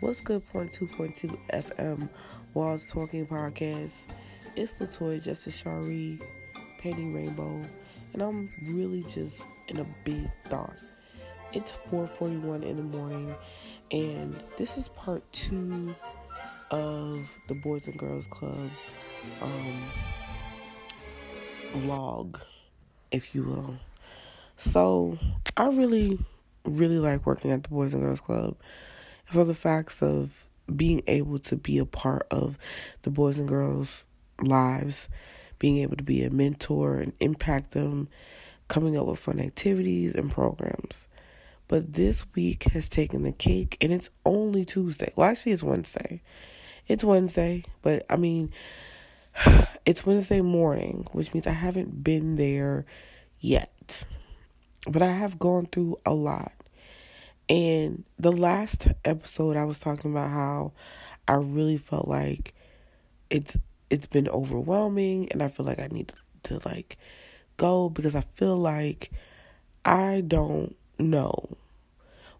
What's good? Point two point two FM Walls Talking Podcast. It's Latoya Justice Shari, Painting Rainbow, and I'm really just in a big thought. It's 4:41 in the morning, and this is part two of the Boys and Girls Club um, vlog, if you will. So I really, really like working at the Boys and Girls Club for the facts of being able to be a part of the boys and girls' lives, being able to be a mentor and impact them, coming up with fun activities and programs. But this week has taken the cake and it's only Tuesday. Well, actually, it's Wednesday. It's Wednesday, but I mean, it's Wednesday morning, which means I haven't been there yet. But I have gone through a lot. And the last episode I was talking about how I really felt like it's it's been overwhelming and I feel like I need to like go because I feel like I don't know. Well,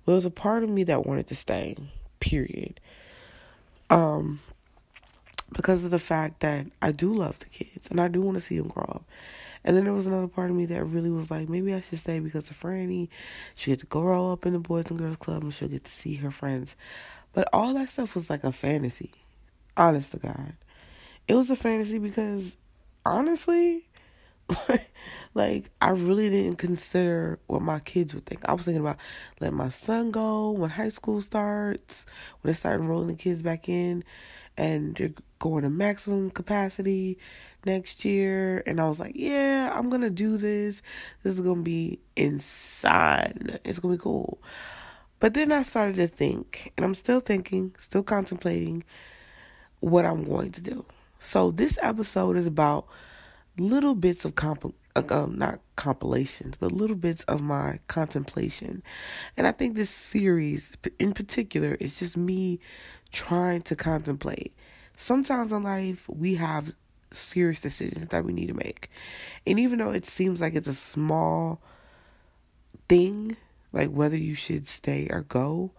there was a part of me that wanted to stay, period. Um because of the fact that I do love the kids and I do want to see them grow up. And then there was another part of me that really was like, maybe I should stay because of Franny. She get to grow up in the Boys and Girls Club and she'll get to see her friends. But all that stuff was like a fantasy. Honest to God. It was a fantasy because honestly, like I really didn't consider what my kids would think. I was thinking about letting my son go when high school starts, when they start enrolling the kids back in and they're going to maximum capacity next year. And I was like, yeah, I'm going to do this. This is going to be insane. It's going to be cool. But then I started to think, and I'm still thinking, still contemplating what I'm going to do. So this episode is about little bits of comp um, not compilations, but little bits of my contemplation. And I think this series in particular is just me trying to contemplate. Sometimes in life, we have serious decisions that we need to make. And even though it seems like it's a small thing, like whether you should stay or go,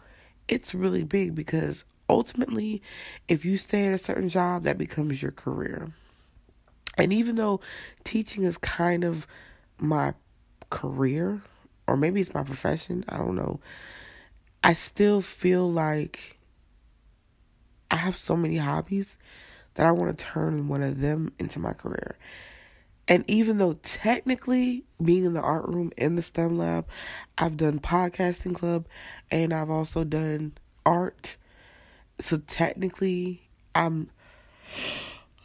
it's really big because ultimately, if you stay at a certain job, that becomes your career. And even though teaching is kind of my career, or maybe it's my profession, I don't know, I still feel like I have so many hobbies that I want to turn one of them into my career. And even though technically being in the art room in the STEM lab, I've done podcasting club and I've also done art. So technically I'm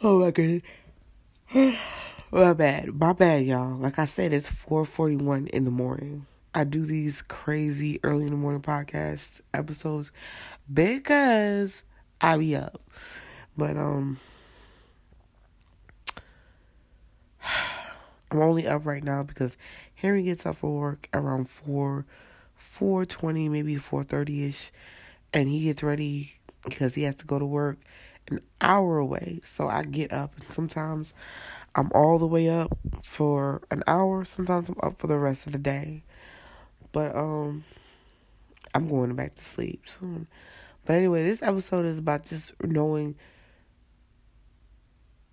oh my god. my bad. My bad, y'all. Like I said, it's 441 in the morning. I do these crazy early in the morning podcast episodes because I be up. But um I'm only up right now because Henry gets up for work around four four twenty, maybe four thirty ish, and he gets ready because he has to go to work an hour away. So I get up and sometimes I'm all the way up for an hour, sometimes I'm up for the rest of the day. But um I'm going back to sleep soon. But anyway, this episode is about just knowing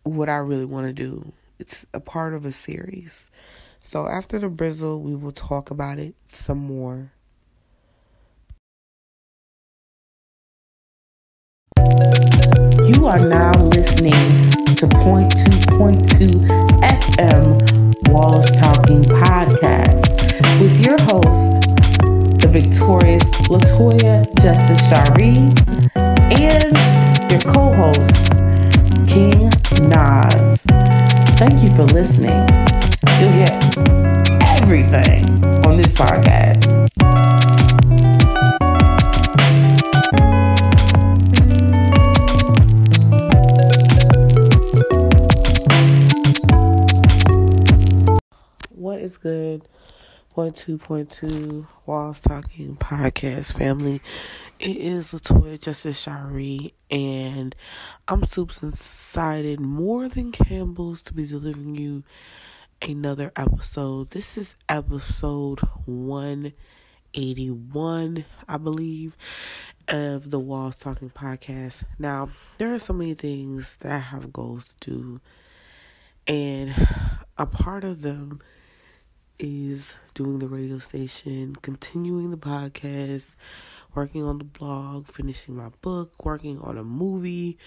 what I really want to do. It's a part of a series. So after the brizzle, we will talk about it some more. You are now listening to Point Two Point Two FM Walls Talking Podcast with your host, the victorious Latoya Justice Shari, and your co-host, King Nas. Thank you for listening. You'll hear everything on this podcast. Point two point two Walls Talking Podcast family. It is Latoya Justice Shari, and I'm super excited more than Campbell's to be delivering you another episode. This is episode 181, I believe, of the Walls Talking Podcast. Now, there are so many things that I have goals to do, and a part of them is doing the radio station, continuing the podcast, working on the blog, finishing my book, working on a movie.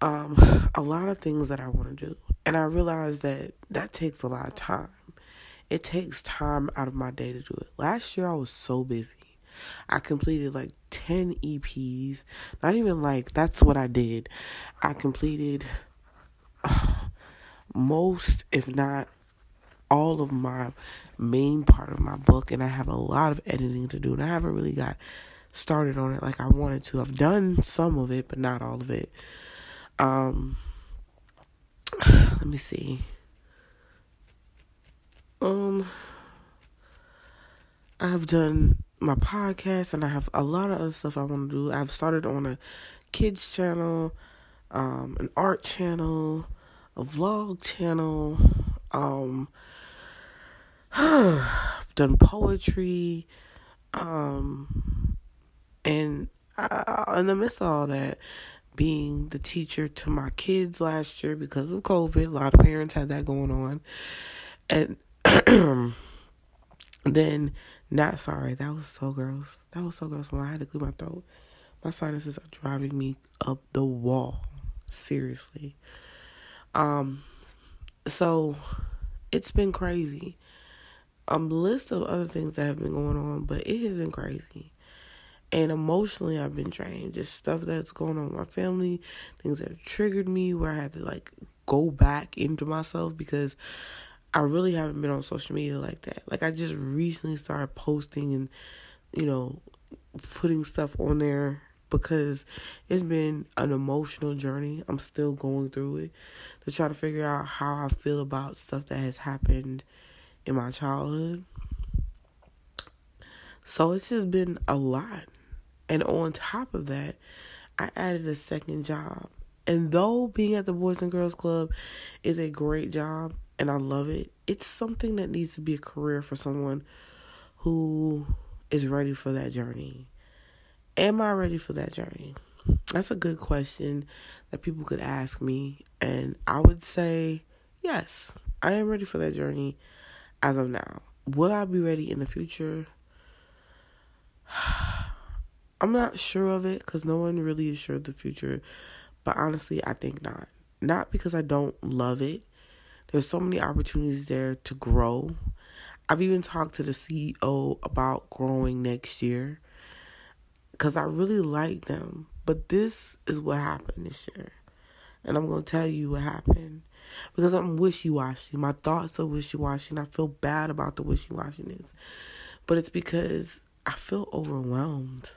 Um, a lot of things that I want to do. And I realize that that takes a lot of time. It takes time out of my day to do it. Last year I was so busy. I completed like 10 EPs. Not even like that's what I did. I completed uh, most, if not all of my main part of my book, and I have a lot of editing to do, and I haven't really got started on it like I wanted to. I've done some of it, but not all of it. Um, let me see. Um, I've done my podcast, and I have a lot of other stuff I want to do. I've started on a kids channel, um, an art channel, a vlog channel. Um, I've done poetry, um, and in the midst of all that, being the teacher to my kids last year because of COVID, a lot of parents had that going on, and then not sorry, that was so gross. That was so gross when I had to clear my throat. My sinuses are driving me up the wall. Seriously. Um so it's been crazy a list of other things that have been going on, but it has been crazy. And emotionally, I've been drained. Just stuff that's going on with my family, things that have triggered me where I had to like go back into myself because I really haven't been on social media like that. Like, I just recently started posting and, you know, putting stuff on there because it's been an emotional journey. I'm still going through it to try to figure out how I feel about stuff that has happened in my childhood. So it's just been a lot. And on top of that, I added a second job. And though being at the Boys and Girls Club is a great job and I love it, it's something that needs to be a career for someone who is ready for that journey. Am I ready for that journey? That's a good question that people could ask me. And I would say, yes, I am ready for that journey as of now. Will I be ready in the future? I'm not sure of it because no one really is sure of the future. But honestly, I think not. Not because I don't love it. There's so many opportunities there to grow. I've even talked to the CEO about growing next year because I really like them. But this is what happened this year. And I'm going to tell you what happened because I'm wishy washy. My thoughts are wishy washy, and I feel bad about the wishy washiness. But it's because I feel overwhelmed.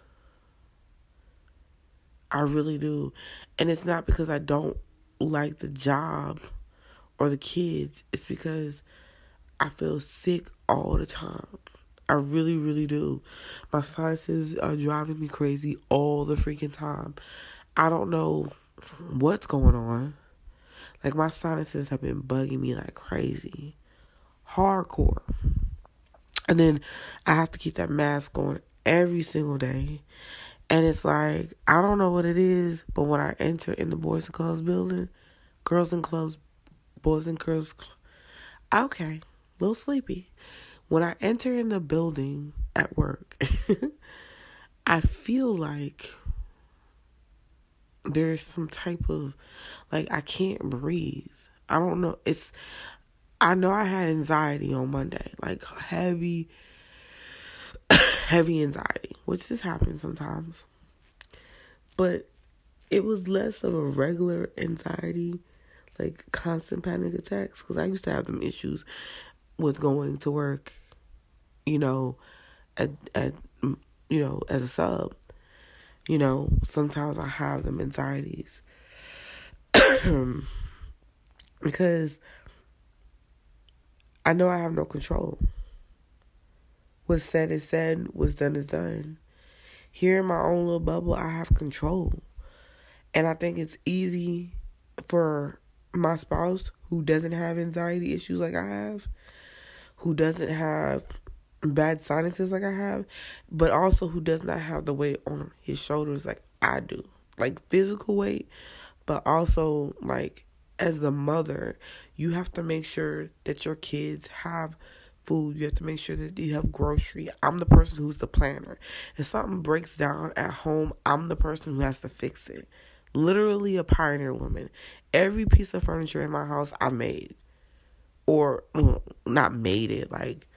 I really do. And it's not because I don't like the job or the kids, it's because I feel sick all the time. I really, really do. My sinuses are driving me crazy all the freaking time. I don't know what's going on. Like my sinuses have been bugging me like crazy. Hardcore. And then I have to keep that mask on every single day. And it's like, I don't know what it is, but when I enter in the Boys and Clubs building, Girls and Clubs, Boys and Girls, okay, a little sleepy. When I enter in the building at work, I feel like there's some type of like I can't breathe. I don't know. It's I know I had anxiety on Monday, like heavy heavy anxiety, which this happens sometimes. But it was less of a regular anxiety, like constant panic attacks cuz I used to have them issues with going to work, you know, at at you know, as a sub you know, sometimes I have them anxieties. because I know I have no control. What's said is said, what's done is done. Here in my own little bubble, I have control. And I think it's easy for my spouse who doesn't have anxiety issues like I have, who doesn't have bad sinuses like I have, but also who does not have the weight on his shoulders like I do. Like physical weight, but also like as the mother, you have to make sure that your kids have food. You have to make sure that you have grocery. I'm the person who's the planner. If something breaks down at home, I'm the person who has to fix it. Literally a pioneer woman. Every piece of furniture in my house I made. Or not made it, like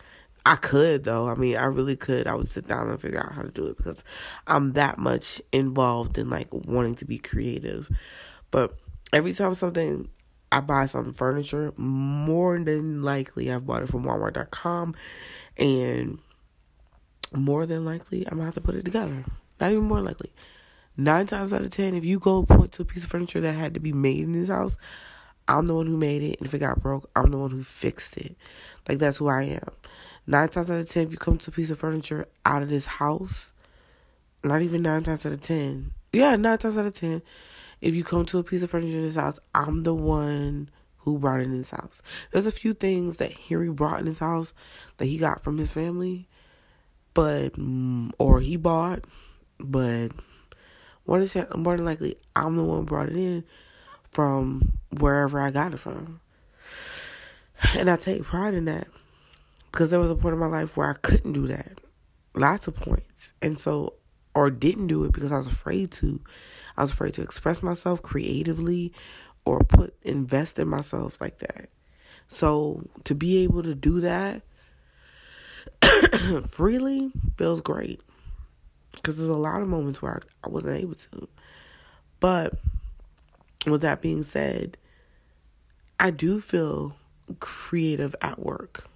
I could though. I mean, I really could. I would sit down and figure out how to do it because I'm that much involved in like wanting to be creative. But every time something I buy some furniture, more than likely I've bought it from Walmart.com and more than likely I'm gonna have to put it together. Not even more likely. Nine times out of ten, if you go point to a piece of furniture that had to be made in this house, I'm the one who made it. And if it got broke, I'm the one who fixed it. Like that's who I am. Nine times out of ten, if you come to a piece of furniture out of this house, not even nine times out of ten. Yeah, nine times out of ten, if you come to a piece of furniture in this house, I'm the one who brought it in this house. There's a few things that Henry brought in his house that he got from his family, but mm, or he bought, but more than more than likely, I'm the one brought it in from wherever I got it from, and I take pride in that because there was a point in my life where I couldn't do that, lots of points, and so or didn't do it because I was afraid to. I was afraid to express myself creatively or put invest in myself like that. So to be able to do that freely feels great. Because there's a lot of moments where I, I wasn't able to. But with that being said, I do feel creative at work.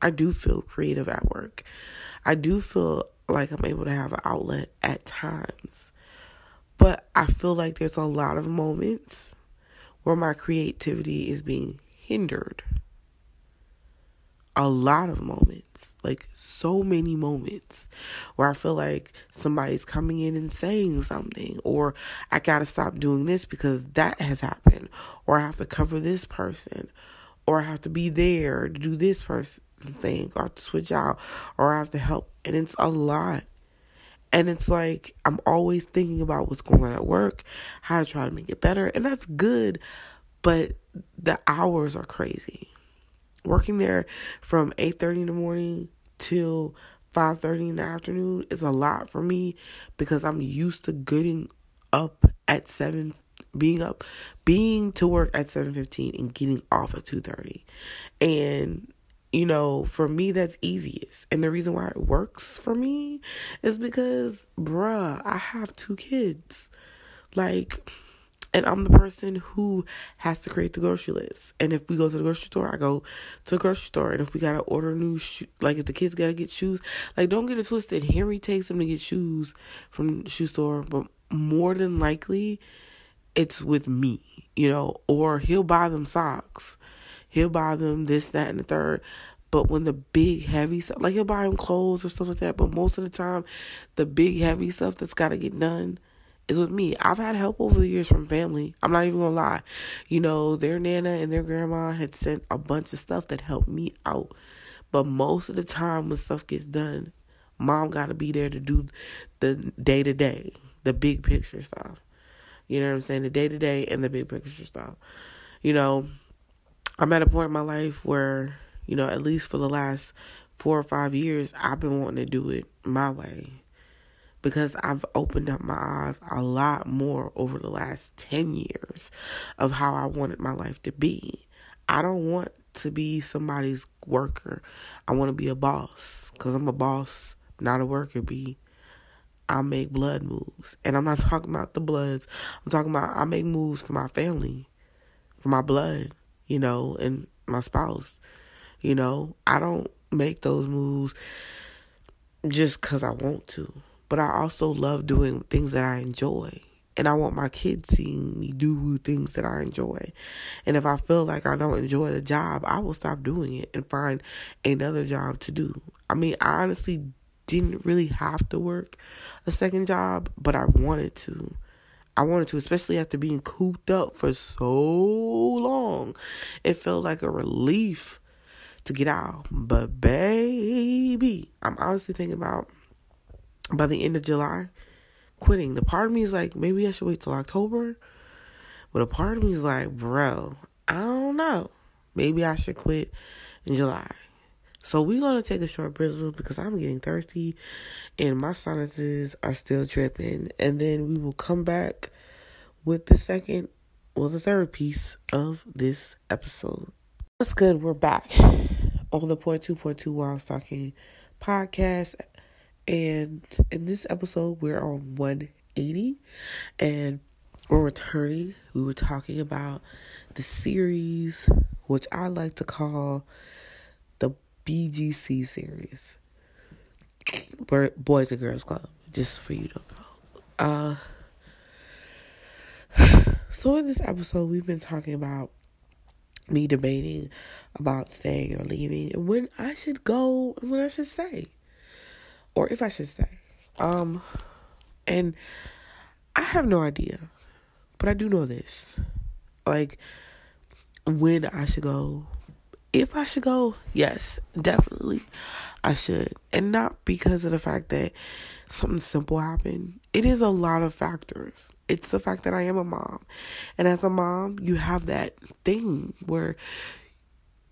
I do feel creative at work. I do feel like I'm able to have an outlet at times. But I feel like there's a lot of moments where my creativity is being hindered. A lot of moments, like so many moments, where I feel like somebody's coming in and saying something, or I gotta stop doing this because that has happened, or I have to cover this person, or I have to be there to do this person's thing, or to switch out, or I have to help. And it's a lot. And it's like I'm always thinking about what's going on at work, how to try to make it better, and that's good, but the hours are crazy. Working there from 8:30 in the morning till 5:30 in the afternoon is a lot for me because I'm used to getting up at 7 being up being to work at 7:15 and getting off at 2:30. And you know, for me, that's easiest. And the reason why it works for me is because, bruh, I have two kids. Like, and I'm the person who has to create the grocery list. And if we go to the grocery store, I go to the grocery store. And if we gotta order new shoes, like if the kids gotta get shoes, like don't get it twisted. Henry takes them to get shoes from the shoe store, but more than likely, it's with me, you know, or he'll buy them socks He'll buy them this, that, and the third. But when the big heavy stuff, like he'll buy them clothes or stuff like that, but most of the time, the big heavy stuff that's got to get done is with me. I've had help over the years from family. I'm not even gonna lie. You know, their nana and their grandma had sent a bunch of stuff that helped me out. But most of the time, when stuff gets done, mom got to be there to do the day to day, the big picture stuff. You know what I'm saying? The day to day and the big picture stuff. You know, I'm at a point in my life where, you know, at least for the last four or five years, I've been wanting to do it my way because I've opened up my eyes a lot more over the last 10 years of how I wanted my life to be. I don't want to be somebody's worker. I want to be a boss because I'm a boss, not a worker bee. I make blood moves. And I'm not talking about the bloods. I'm talking about I make moves for my family, for my blood you know, and my spouse. You know, I don't make those moves just because I want to. But I also love doing things that I enjoy. And I want my kids seeing me do things that I enjoy. And if I feel like I don't enjoy the job, I will stop doing it and find another job to do. I mean, I honestly didn't really have to work a second job, but I wanted to. I wanted to, especially after being cooped up for so long. It felt like a relief to get out. But baby, I'm honestly thinking about by the end of July quitting. The part of me is like, maybe I should wait till October. But a part of me is like, bro, I don't know. Maybe I should quit in July. So we're gonna take a short break because I'm getting thirsty and my sinuses are still tripping. And then we will come back with the second well the third piece of this episode. What's good? We're back on the point two point two Wild Talking podcast. And in this episode we're on one eighty and we're returning. We were talking about the series which I like to call BGC series. Boys and Girls Club, just for you to know. Uh, so in this episode, we've been talking about me debating about staying or leaving and when I should go and when I should stay. Or if I should stay. Um and I have no idea. But I do know this. Like when I should go, if I should go, yes, definitely I should. And not because of the fact that something simple happened. It is a lot of factors. It's the fact that I am a mom. And as a mom, you have that thing where,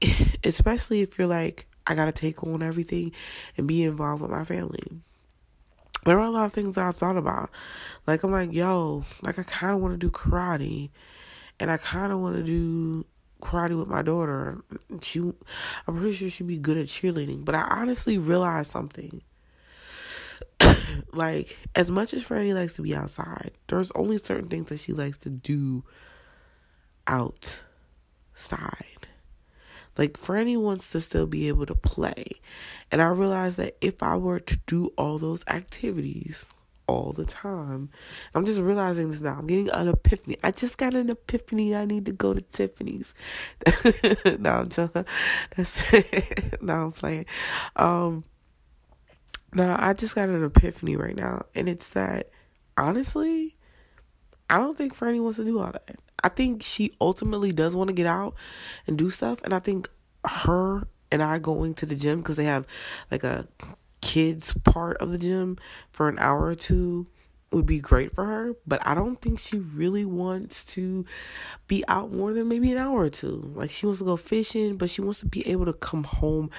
especially if you're like, I gotta take on everything and be involved with my family. There are a lot of things that I've thought about. Like, I'm like, yo, like, I kind of want to do karate. And I kind of want to do karate with my daughter. She, I'm pretty sure she'd be good at cheerleading. But I honestly realized something. like, as much as Franny likes to be outside, there's only certain things that she likes to do outside. Like, Franny wants to still be able to play. And I realized that if I were to do all those activities, all the time. I'm just realizing this now. I'm getting an epiphany. I just got an epiphany. I need to go to Tiffany's. no, I'm just that's I'm playing. Um, I just got an epiphany right now, and it's that honestly, I don't think Franny wants to do all that. I think she ultimately does want to get out and do stuff, and I think her and I going to the gym because they have like a kids part of the gym for an hour or two would be great for her, but I don't think she really wants to be out more than maybe an hour or two. Like she wants to go fishing, but she wants to be able to come home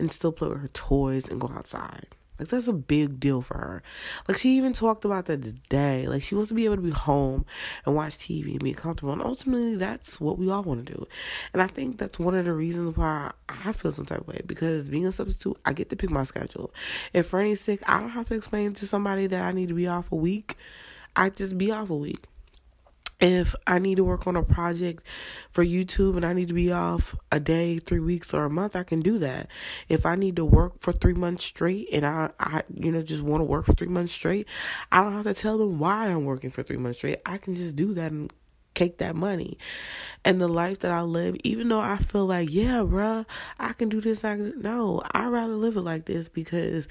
and still play with her toys and go outside. Like that's a big deal for her. Like she even talked about that today. Like she wants to be able to be home and watch TV and be comfortable. And ultimately that's what we all want to do. And I think that's one of the reasons why I feel some type of way. Because being a substitute, I get to pick my schedule. If Franny's sick, I don't have to explain to somebody that I need to be off a week. I just be off a week if I need to work on a project for YouTube and I need to be off a day, three weeks, or a month, I can do that. If I need to work for three months straight and I, I you know, just want to work for three months straight, I don't have to tell them why I'm working for three months straight. I can just do that and take that money. And the life that I live, even though I feel like, yeah, bruh, I can do this, I can, no, i rather live it like this because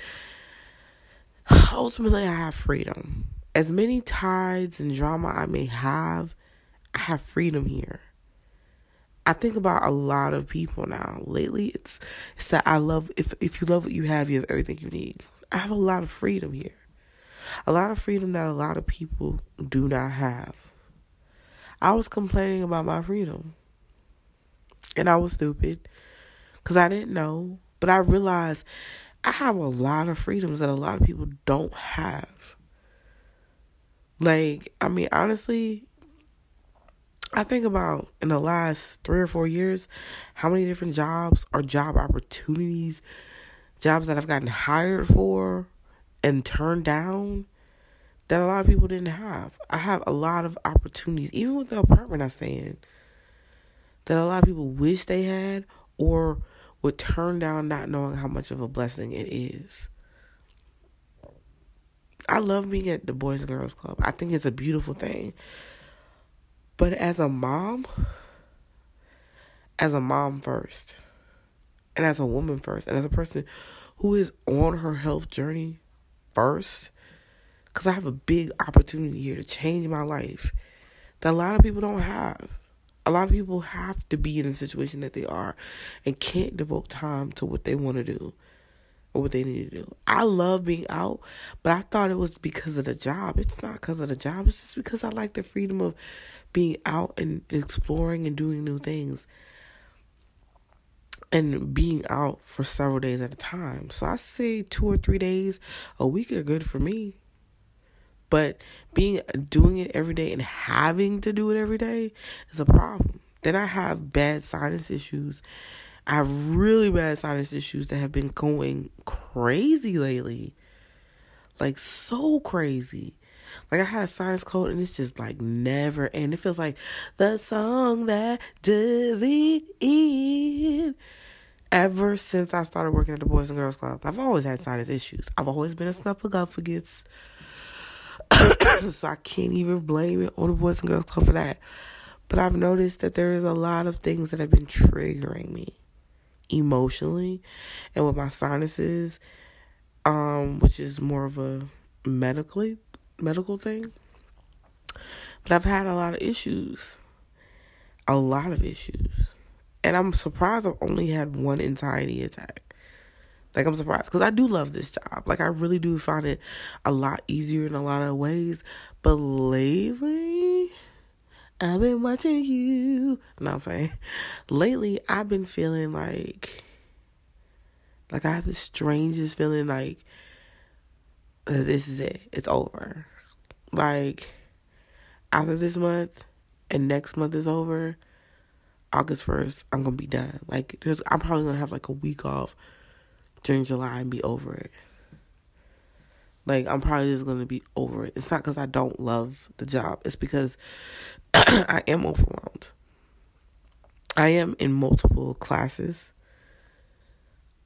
ultimately I have freedom as many tides and drama I may have, I have freedom here. I think about a lot of people now. Lately, it's it's that I love if if you love what you have, you have everything you need. I have a lot of freedom here. A lot of freedom that a lot of people do not have. I was complaining about my freedom. And I was stupid cuz I didn't know, but I realized I have a lot of freedoms that a lot of people don't have. Like, I mean, honestly, I think about in the last three or four years how many different jobs or job opportunities, jobs that I've gotten hired for and turned down that a lot of people didn't have. I have a lot of opportunities, even with the apartment I stay in, that a lot of people wish they had or would turn down not knowing how much of a blessing it is. I love being at the Boys and Girls Club. I think it's a beautiful thing. But as a mom, as a mom first, and as a woman first, and as a person who is on her health journey first, because I have a big opportunity here to change my life that a lot of people don't have. A lot of people have to be in the situation that they are and can't devote time to what they want to do or what they need to do. I love being out, but I thought it was because of the job. It's not because of the job. It's just because I like the freedom of being out and exploring and doing new things and being out for several days at a time. So I say two or three days a week are good for me. But being doing it every day and having to do it every day is a problem. Then I have bad sinus issues. I have really bad sinus issues that have been going crazy lately. Like so crazy. Like I had a sinus cold and it's just like never and it feels like the song that does it in. Ever since I started working at the Boys and Girls Club, I've always had sinus issues. I've always been a snuffleupagus. so I can't even blame it on the Boys and Girls Club for that. But I've noticed that there is a lot of things that have been triggering me emotionally and with my sinuses, um, which is more of a medically medical thing. But I've had a lot of issues. A lot of issues. And I'm surprised I've only had one anxiety attack. Like I'm surprised because I do love this job. Like I really do find it a lot easier in a lot of ways. But lately, I've been watching you. No, I'm saying lately I've been feeling like like I have the strangest feeling like this is it. It's over. Like after this month and next month is over, August first, I'm gonna be done. Like there's I'm probably gonna have like a week off during July and be over it. Like I'm probably just gonna be over it. It's not because I don't love the job. It's because I am overwhelmed. I am in multiple classes.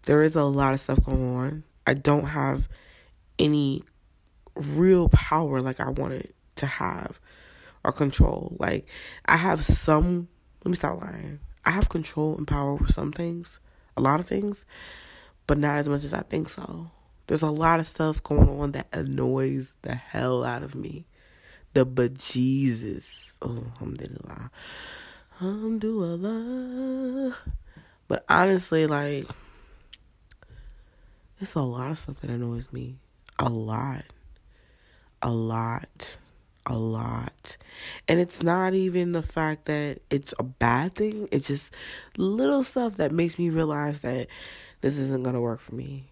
There is a lot of stuff going on. I don't have any real power like I wanted to have or control. Like I have some let me stop lying. I have control and power over some things, a lot of things, but not as much as I think so. There's a lot of stuff going on that annoys the hell out of me. The bejesus. Oh, alhamdulillah. Alhamdulillah. But honestly, like, it's a lot of stuff that annoys me. A lot. A lot. A lot. And it's not even the fact that it's a bad thing. It's just little stuff that makes me realize that this isn't going to work for me.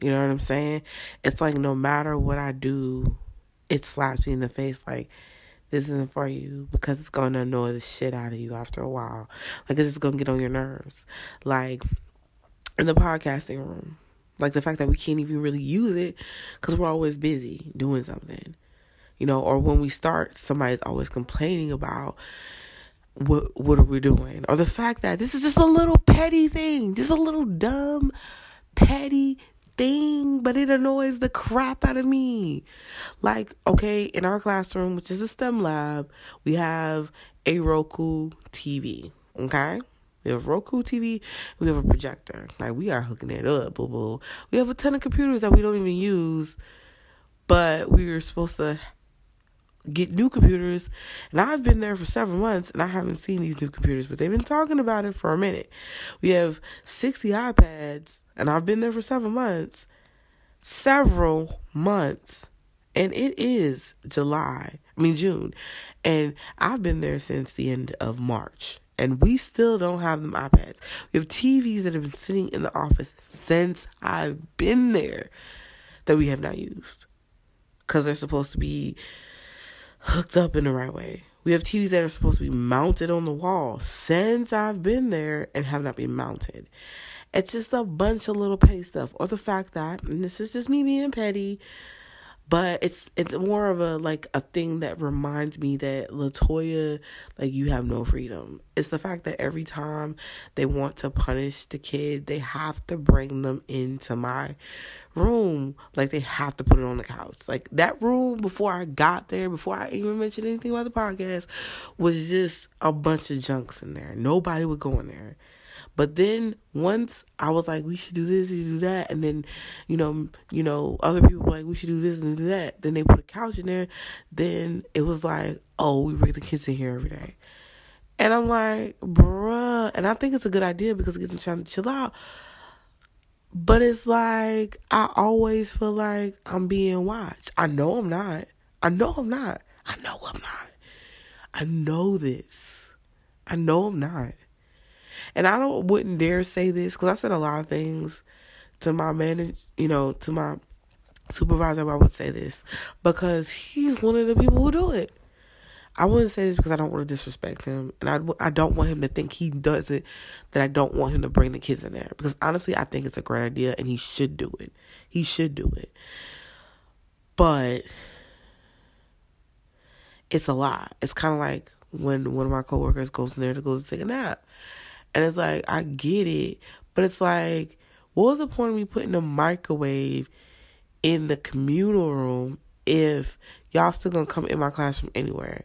You know what I'm saying? It's like no matter what I do, it slaps me in the face like this isn't for you because it's gonna annoy the shit out of you after a while. Like it's just gonna get on your nerves. Like in the podcasting room, like the fact that we can't even really use it because we're always busy doing something, you know. Or when we start, somebody's always complaining about what what are we doing, or the fact that this is just a little petty thing, just a little dumb, petty thing, but it annoys the crap out of me. Like, okay, in our classroom, which is a STEM lab, we have a Roku TV. Okay? We have Roku TV, we have a projector. Like we are hooking it up, boo boo. We have a ton of computers that we don't even use, but we were supposed to get new computers. And I've been there for several months and I haven't seen these new computers, but they've been talking about it for a minute. We have 60 iPads and I've been there for several months. Several months. And it is July, I mean June. And I've been there since the end of March. And we still don't have them iPads. We have TVs that have been sitting in the office since I've been there that we have not used. Because they're supposed to be hooked up in the right way. We have TVs that are supposed to be mounted on the wall since I've been there and have not been mounted. It's just a bunch of little petty stuff. Or the fact that, and this is just me being petty, but it's it's more of a like a thing that reminds me that Latoya, like you have no freedom. It's the fact that every time they want to punish the kid, they have to bring them into my room. Like they have to put it on the couch. Like that room before I got there, before I even mentioned anything about the podcast, was just a bunch of junks in there. Nobody would go in there. But then once I was like, we should do this, we should do that, and then, you know, you know, other people were like, we should do this and do that. Then they put a couch in there. Then it was like, oh, we bring the kids in here every day. And I'm like, bruh. And I think it's a good idea because it gets them trying to chill out. But it's like, I always feel like I'm being watched. I know I'm not. I know I'm not. I know I'm not. I know this. I know I'm not. And I don't wouldn't dare say this because I said a lot of things to my manager, you know, to my supervisor. I would say this because he's one of the people who do it. I wouldn't say this because I don't want to disrespect him, and I, I don't want him to think he does it. That I don't want him to bring the kids in there because honestly, I think it's a great idea, and he should do it. He should do it, but it's a lot. It's kind of like when one of my coworkers goes in there to go take a nap, and it's like I get it, but it's like, what was the point of me putting a microwave in the communal room if y'all still gonna come in my classroom anywhere?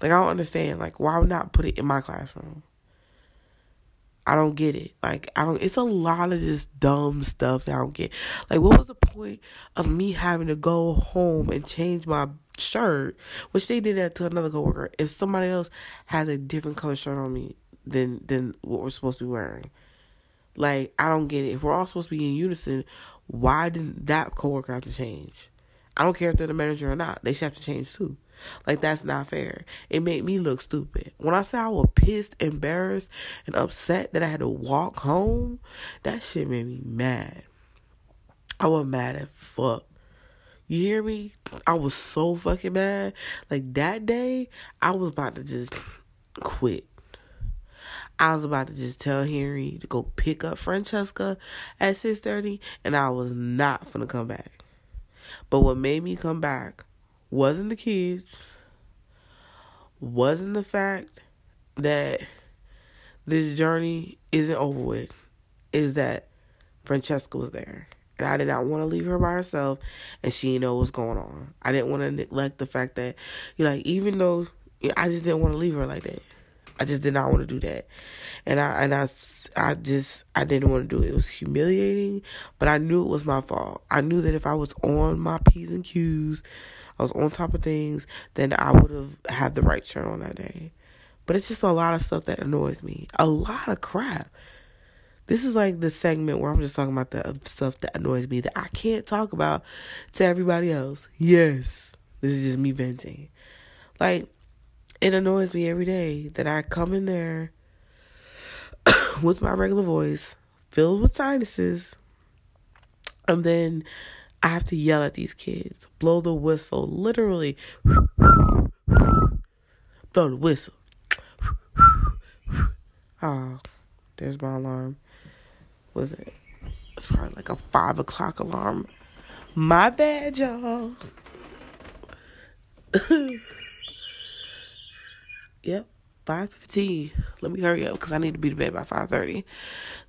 Like I don't understand. Like why would not put it in my classroom? I don't get it. Like I don't it's a lot of just dumb stuff that I don't get. Like what was the point of me having to go home and change my shirt? Which they did that to another coworker. If somebody else has a different color shirt on me than than what we're supposed to be wearing. Like I don't get it. If we're all supposed to be in unison, why didn't that coworker have to change? I don't care if they're the manager or not. They should have to change too. Like that's not fair. It made me look stupid. When I say I was pissed, embarrassed, and upset that I had to walk home, that shit made me mad. I was mad as fuck. You hear me? I was so fucking mad. Like that day, I was about to just quit. I was about to just tell Henry to go pick up Francesca at six thirty, and I was not gonna come back. But what made me come back wasn't the kids, wasn't the fact that this journey isn't over with, is that Francesca was there. And I did not want to leave her by herself and she didn't know what's going on. I didn't want to neglect the fact that, you know, like, even though I just didn't want to leave her like that. I just did not want to do that. And I, and I, I just, I didn't want to do it. It was humiliating, but I knew it was my fault. I knew that if I was on my P's and Q's, I was on top of things, then I would have had the right shirt on that day. But it's just a lot of stuff that annoys me. A lot of crap. This is like the segment where I'm just talking about the stuff that annoys me that I can't talk about to everybody else. Yes, this is just me venting. Like, it annoys me every day that I come in there with my regular voice, filled with sinuses, and then I have to yell at these kids, blow the whistle, literally blow the whistle. Oh, there's my alarm. Was it? It's probably like a five o'clock alarm. My bad, y'all. yep, five fifteen. Let me hurry up because I need to be to bed by five thirty.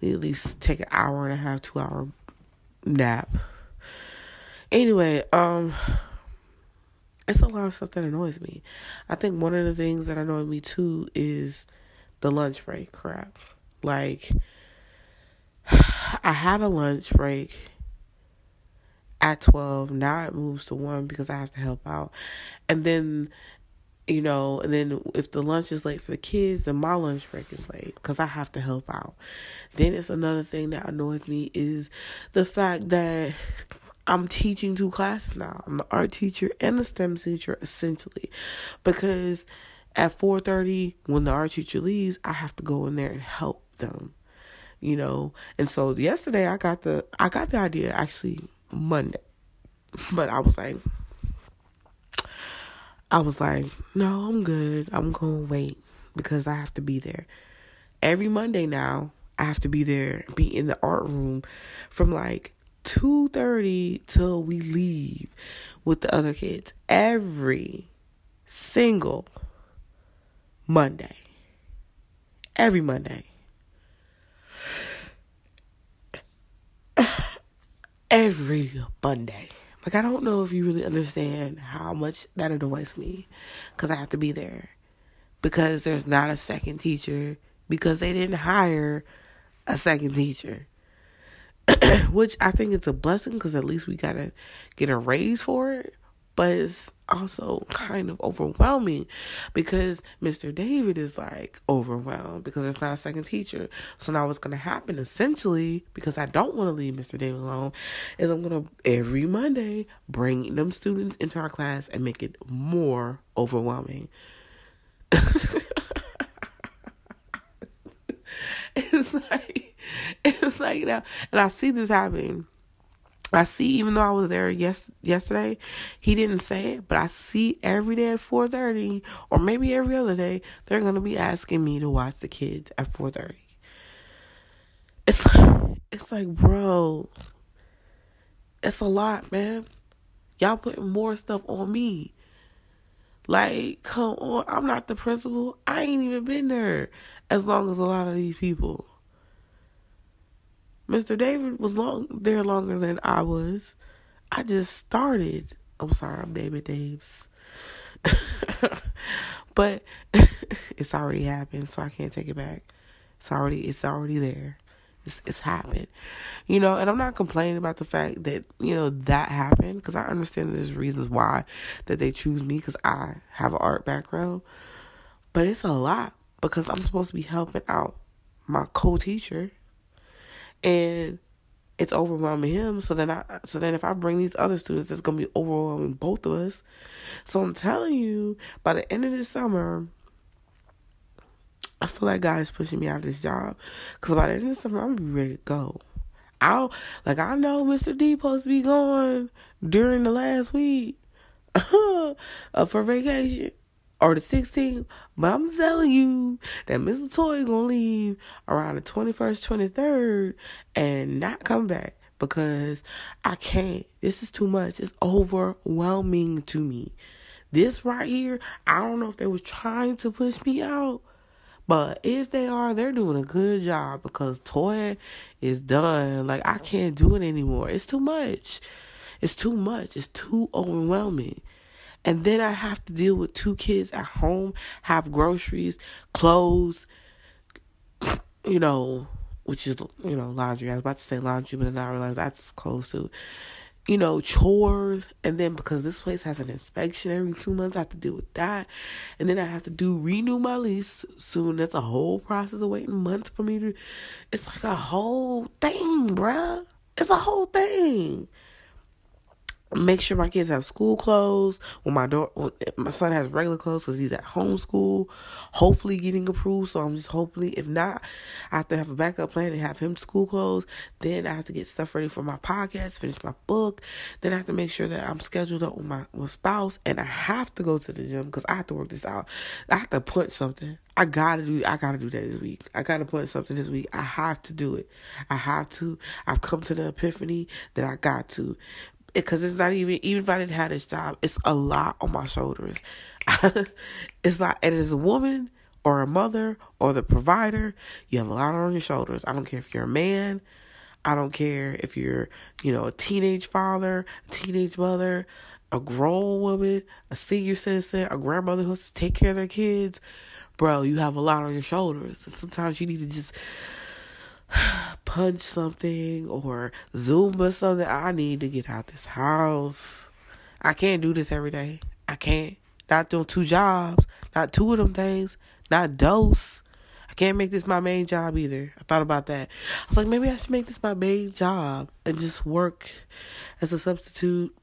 Need at least take an hour and a half, two hour nap. Anyway, um, it's a lot of stuff that annoys me. I think one of the things that annoys me too is the lunch break crap. Like, I had a lunch break at 12. Now it moves to 1 because I have to help out. And then, you know, and then if the lunch is late for the kids, then my lunch break is late because I have to help out. Then it's another thing that annoys me is the fact that I'm teaching two classes now. I'm the art teacher and the STEM teacher essentially because at 4:30 when the art teacher leaves, I have to go in there and help them. You know, and so yesterday I got the I got the idea actually Monday, but I was like, I was like, no, I'm good. I'm gonna wait because I have to be there every Monday now. I have to be there, be in the art room from like 2:30 till we leave with the other kids every single Monday. Every Monday. Every Monday. Like I don't know if you really understand how much that annoys me cuz I have to be there because there's not a second teacher because they didn't hire a second teacher. which I think it's a blessing because at least we gotta get a raise for it. But it's also kind of overwhelming because Mr. David is like overwhelmed because there's not a second teacher. So now what's to happen essentially, because I don't want to leave Mr. David alone, is I'm to every Monday bring them students into our class and make it more overwhelming. it's like, it's like now, and I see this happening I see, even though I was there yes yesterday, he didn't say it, but I see every day at four thirty, or maybe every other day, they're gonna be asking me to watch the kids at four thirty. It's it's like, bro, it's a lot, man. Y'all putting more stuff on me. Like, come on, I'm not the principal. I ain't even been there as long as a lot of these people. Mr. David was long there longer than I was. I just started. I'm sorry, I'm David Daves. but it's already happened, so I can't take it back. It's already it's already there. It's it's happened. You know, and I'm not complaining about the fact that, you know, that happened because I understand there's reasons why that they choose me cuz I have an art background. But it's a lot because I'm supposed to be helping out my co-teacher and it's overwhelming him. So then I, so then if I bring these other students, it's gonna be overwhelming both of us. So I'm telling you, by the end of this summer, I feel like God is pushing me out of this job. Cause by the end of the summer, I'm gonna be ready to go. I'll like I know Mr. D supposed to be going during the last week uh, for vacation or the 16th, but I'm telling you that Mr. Toy gonna leave around the 21st, 23rd and not come back because I can't. This is too much. It's overwhelming to me. This right here, I don't know if they was trying to push me out, but if they are, they're doing a good job because Toy is done. Like I can't do it anymore. It's too much. It's too much. It's too overwhelming. And then I have to deal with two kids at home, have groceries, clothes, you know, which is, you know, laundry. I was about to say laundry, but then I realized that's close to, you know, chores. And then because this place has an inspection every two months, I have to deal with that. And then I have to do renew my lease soon. That's a whole process of waiting months for me to, it's like a whole thing, bruh. It's a whole thing make sure my kids have school clothes when my daughter my son has regular clothes because he's at home school hopefully getting approved so i'm just hopefully if not i have to have a backup plan and have him school clothes then i have to get stuff ready for my podcast finish my book then i have to make sure that i'm scheduled up with my with spouse and i have to go to the gym because i have to work this out i have to put something I gotta do I gotta do that this week. I gotta put something this week. I have to do it. I have to. I've come to the epiphany that I got to because it's not even even if I didn't have this job, it's a lot on my shoulders. it's like and as a woman or a mother or the provider, you have a lot on your shoulders. I don't care if you're a man, I don't care if you're, you know, a teenage father, a teenage mother, a grown woman, a senior citizen, a grandmother who has to take care of their kids. Bro, you have a lot on your shoulders. Sometimes you need to just punch something or Zumba something. I need to get out this house. I can't do this every day. I can't. Not doing two jobs. Not two of them things. Not dose. I can't make this my main job either. I thought about that. I was like, maybe I should make this my main job and just work as a substitute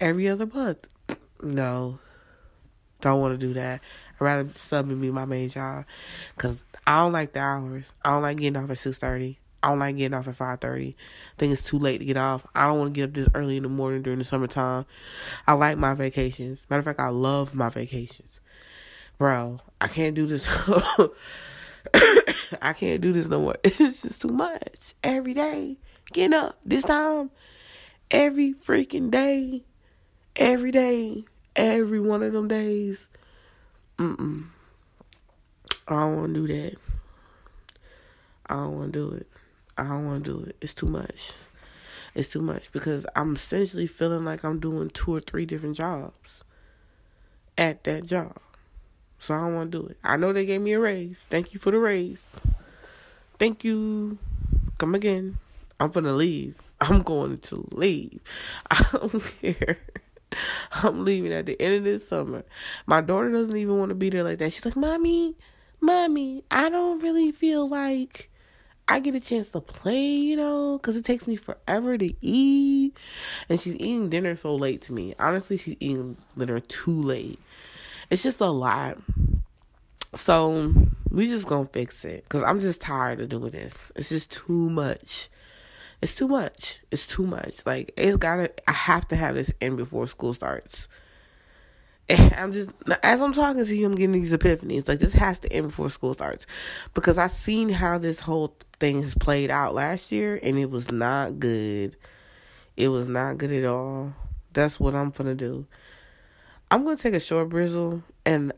every other month. No. Don't want to do that. I'd rather sub be my main job. Because I don't like the hours. I don't like getting off at 6.30. I don't like getting off at 5.30. I think it's too late to get off. I don't want to get up this early in the morning during the summertime. I like my vacations. Matter of fact, I love my vacations. Bro, I can't do this. I can't do this no more. It's just too much. Every day. Getting up this time. Every freaking day. Every day. Every one of them days. Mm-mm. I don't want to do that. I don't want to do it. I don't want to do it. It's too much. It's too much because I'm essentially feeling like I'm doing two or three different jobs at that job. So I don't want to do it. I know they gave me a raise. Thank you for the raise. Thank you. Come again. I'm gonna leave. I'm going to leave. I don't care. I'm leaving at the end of this summer. My daughter doesn't even want to be there like that. She's like, Mommy, Mommy, I don't really feel like I get a chance to play, you know, because it takes me forever to eat. And she's eating dinner so late to me. Honestly, she's eating dinner too late. It's just a lot. So we just gonna fix it because I'm just tired of doing this. It's just too much. It's too much. It's too much. Like it's gotta. I have to have this in before school starts. And I'm just as I'm talking to you, I'm getting these epiphanies. Like this has to end before school starts, because I've seen how this whole thing has played out last year, and it was not good. It was not good at all. That's what I'm gonna do. I'm gonna take a short bristle, and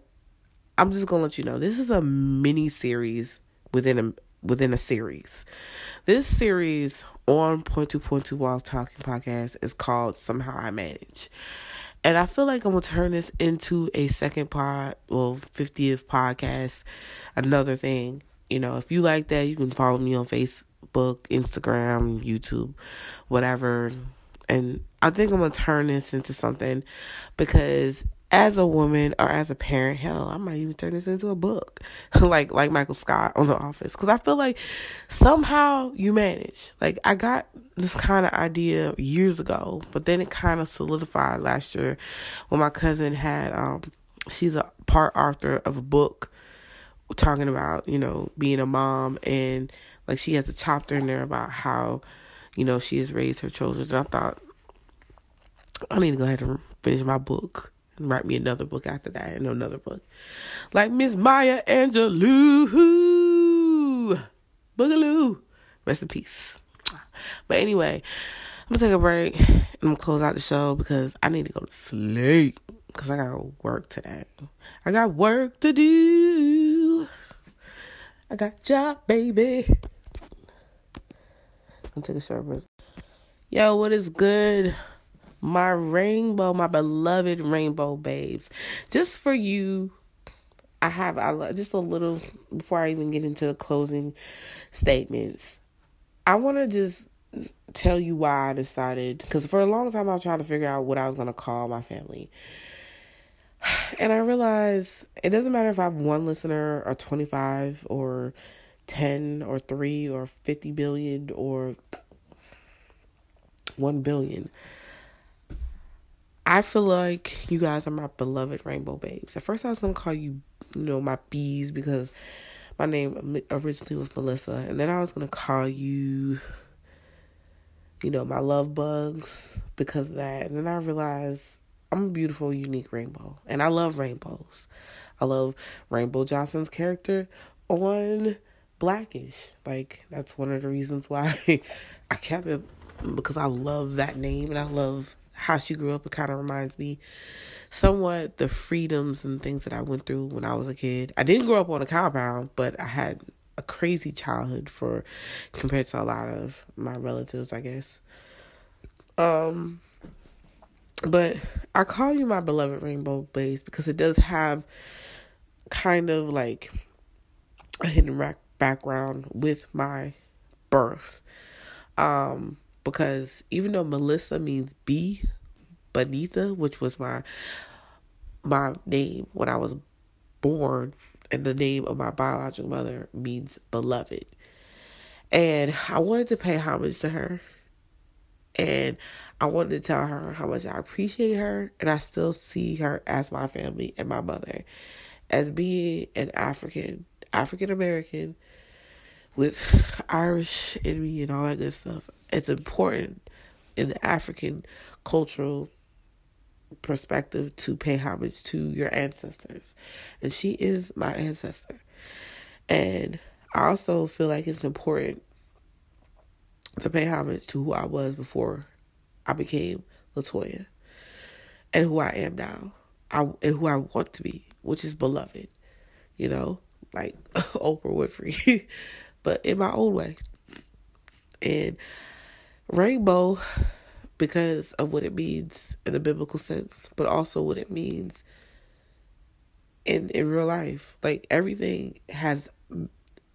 I'm just gonna let you know this is a mini series within a within a series. This series on Point Two Point Two Walls Talking podcast is called Somehow I Manage. And I feel like I'm gonna turn this into a second pod, well, 50th podcast, another thing. You know, if you like that, you can follow me on Facebook, Instagram, YouTube, whatever. And I think I'm gonna turn this into something because as a woman or as a parent, hell, I might even turn this into a book, like like Michael Scott on The Office, because I feel like somehow you manage. Like I got this kind of idea years ago, but then it kind of solidified last year when my cousin had. um She's a part author of a book talking about you know being a mom and like she has a chapter in there about how you know she has raised her children. And I thought I need to go ahead and finish my book and write me another book after that and another book. Like Miss Maya Angelou. Boogaloo. Rest in peace. But anyway, I'm gonna take a break and I'm gonna close out the show because I need to go to sleep because I got work today. I got work to do. I got job, baby. I'm gonna take a short break. Yo, what is good? My rainbow, my beloved rainbow babes. Just for you, I have I just a little before I even get into the closing statements. I want to just tell you why I decided because for a long time I was trying to figure out what I was going to call my family. And I realized it doesn't matter if I have one listener or 25 or 10 or 3 or 50 billion or 1 billion. I feel like you guys are my beloved rainbow babes. At first, I was gonna call you, you know, my bees because my name originally was Melissa, and then I was gonna call you, you know, my love bugs because of that. And then I realized I'm a beautiful, unique rainbow, and I love rainbows. I love Rainbow Johnson's character on Blackish. Like that's one of the reasons why I kept it because I love that name and I love how she grew up, it kind of reminds me somewhat the freedoms and things that I went through when I was a kid. I didn't grow up on a compound, but I had a crazy childhood for compared to a lot of my relatives, I guess. Um but I call you my beloved rainbow base because it does have kind of like a hidden background with my birth. Um because even though Melissa means bee, Benita, which was my my name when I was born, and the name of my biological mother means beloved. And I wanted to pay homage to her. And I wanted to tell her how much I appreciate her. And I still see her as my family and my mother. As being an African, African American with Irish in me and all that good stuff. It's important in the African cultural perspective to pay homage to your ancestors. And she is my ancestor. And I also feel like it's important to pay homage to who I was before I became Latoya and who I am now. I and who I want to be, which is beloved. You know, like Oprah Winfrey. but in my own way. And rainbow, because of what it means in the biblical sense, but also what it means in in real life. Like everything has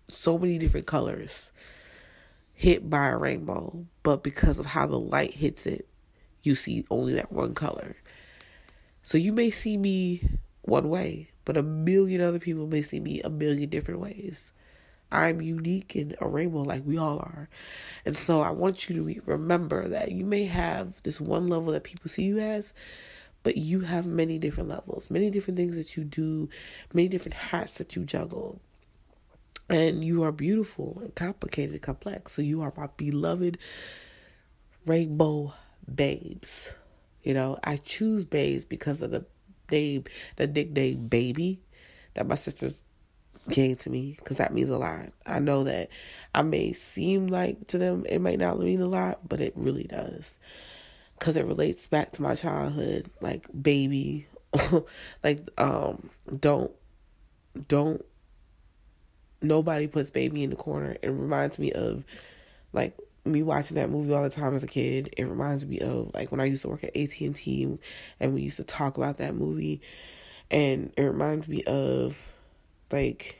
so many different colors hit by a rainbow, but because of how the light hits it, you see only that one color. So you may see me one way, but a million other people may see me a million different ways. I'm unique and a rainbow like we all are. And so I want you to remember that you may have this one level that people see you as, but you have many different levels, many different things that you do, many different hats that you juggle. And you are beautiful and complicated and complex. So you are my beloved rainbow babes. You know, I choose babes because of the name, the nickname baby that my sisters gave to me because that means a lot. I know that I may seem like to them it might not mean a lot, but it really does because it relates back to my childhood, like baby, like um, don't don't nobody puts baby in the corner. It reminds me of like me watching that movie all the time as a kid. It reminds me of like when I used to work at AT and T, and we used to talk about that movie, and it reminds me of like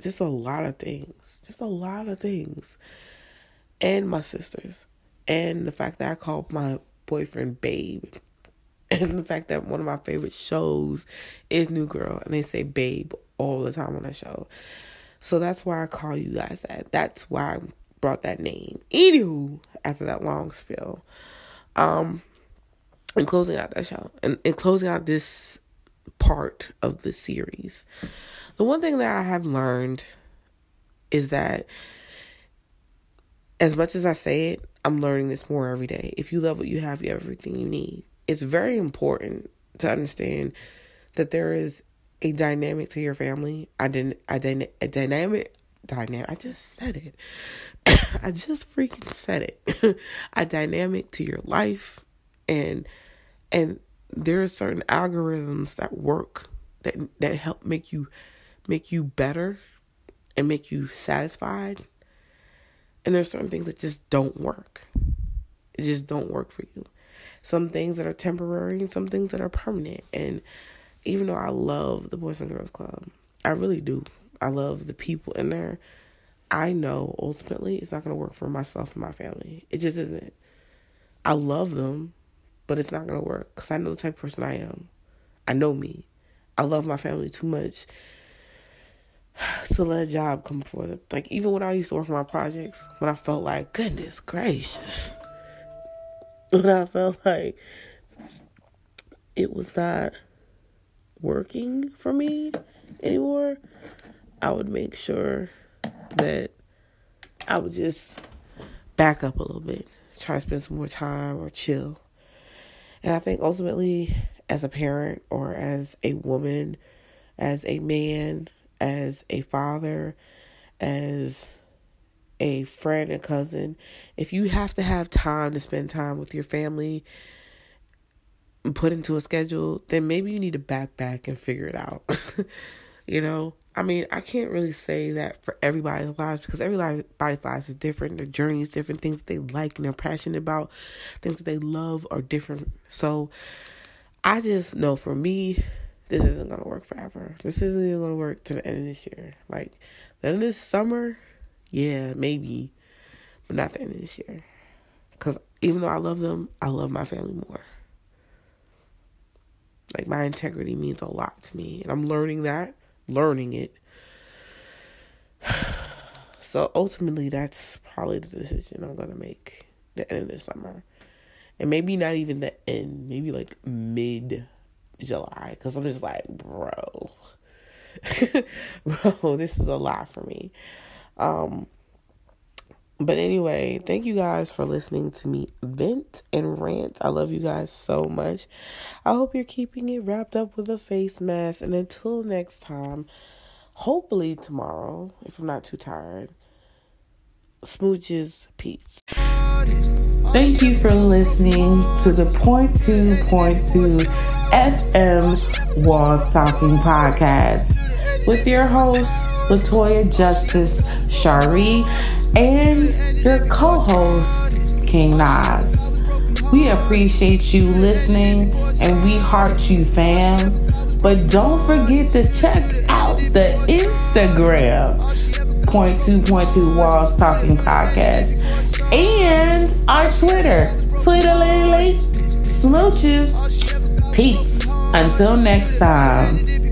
just a lot of things, just a lot of things, and my sisters, and the fact that I called my boyfriend babe. And the fact that one of my favorite shows is New Girl, and they say babe all the time on that show. So that's why I call you guys that. That's why I brought that name. Anywho, after that long spill, um, in closing out that show, and in closing out this part of the series, the one thing that I have learned is that as much as I say it, I'm learning this more every day. If you love what you have, you have everything you need. It's very important to understand that there is a dynamic to your family. I didn't. I didn't. A dynamic. Dynamic. I just said it. I just freaking said it. a dynamic to your life, and and there are certain algorithms that work that that help make you make you better and make you satisfied and there's certain things that just don't work. It just don't work for you. Some things that are temporary and some things that are permanent. And even though I love the Boys and Girls Club, I really do. I love the people in there. I know ultimately it's not going to work for myself and my family. It just isn't. I love them, but it's not going to work because I know the type of person I am. I know me. I love my family too much to let a job come before them. Like even when I used to work on my projects, when I felt like goodness gracious, when I felt like it was not working for me anymore, I would make sure that I would just back up a little bit, try to spend some more time or chill. And I think ultimately, as a parent or as a woman, as a man, as a father, as a friend and cousin, if you have to have time to spend time with your family put into a schedule, then maybe you need to back back and figure it out. you know, I mean, I can't really say that for everybody's lives because everybody's lives is different. Their journey is different. Things that they like and they're passionate about, things that they love are different. So I just know for me, this isn't gonna work forever. This isn't even gonna work to the end of this year. Like the end of this summer, yeah, maybe, but not the end of this year. Cause even though I love them, I love my family more. Like my integrity means a lot to me, and I'm learning that, learning it. So ultimately, that's probably the decision I'm gonna make the end of this summer, and maybe not even the end, maybe like mid July because I'm just like, bro, bro, this is a lot for me. Um, but anyway, thank you guys for listening to me vent and rant. I love you guys so much. I hope you're keeping it wrapped up with a face mask. And until next time, hopefully tomorrow, if I'm not too tired, smooches, peace. Thank you for listening to the Point Two Point Two FM Walls Talking Podcast with your host, Latoya Justice Shari, and your co host, King Nas. We appreciate you listening and we heart you, fam. But don't forget to check out the Instagram, point two point two Walls Talking Podcast, and our Twitter, Twitter Lily Smooches. Peace. Until next time.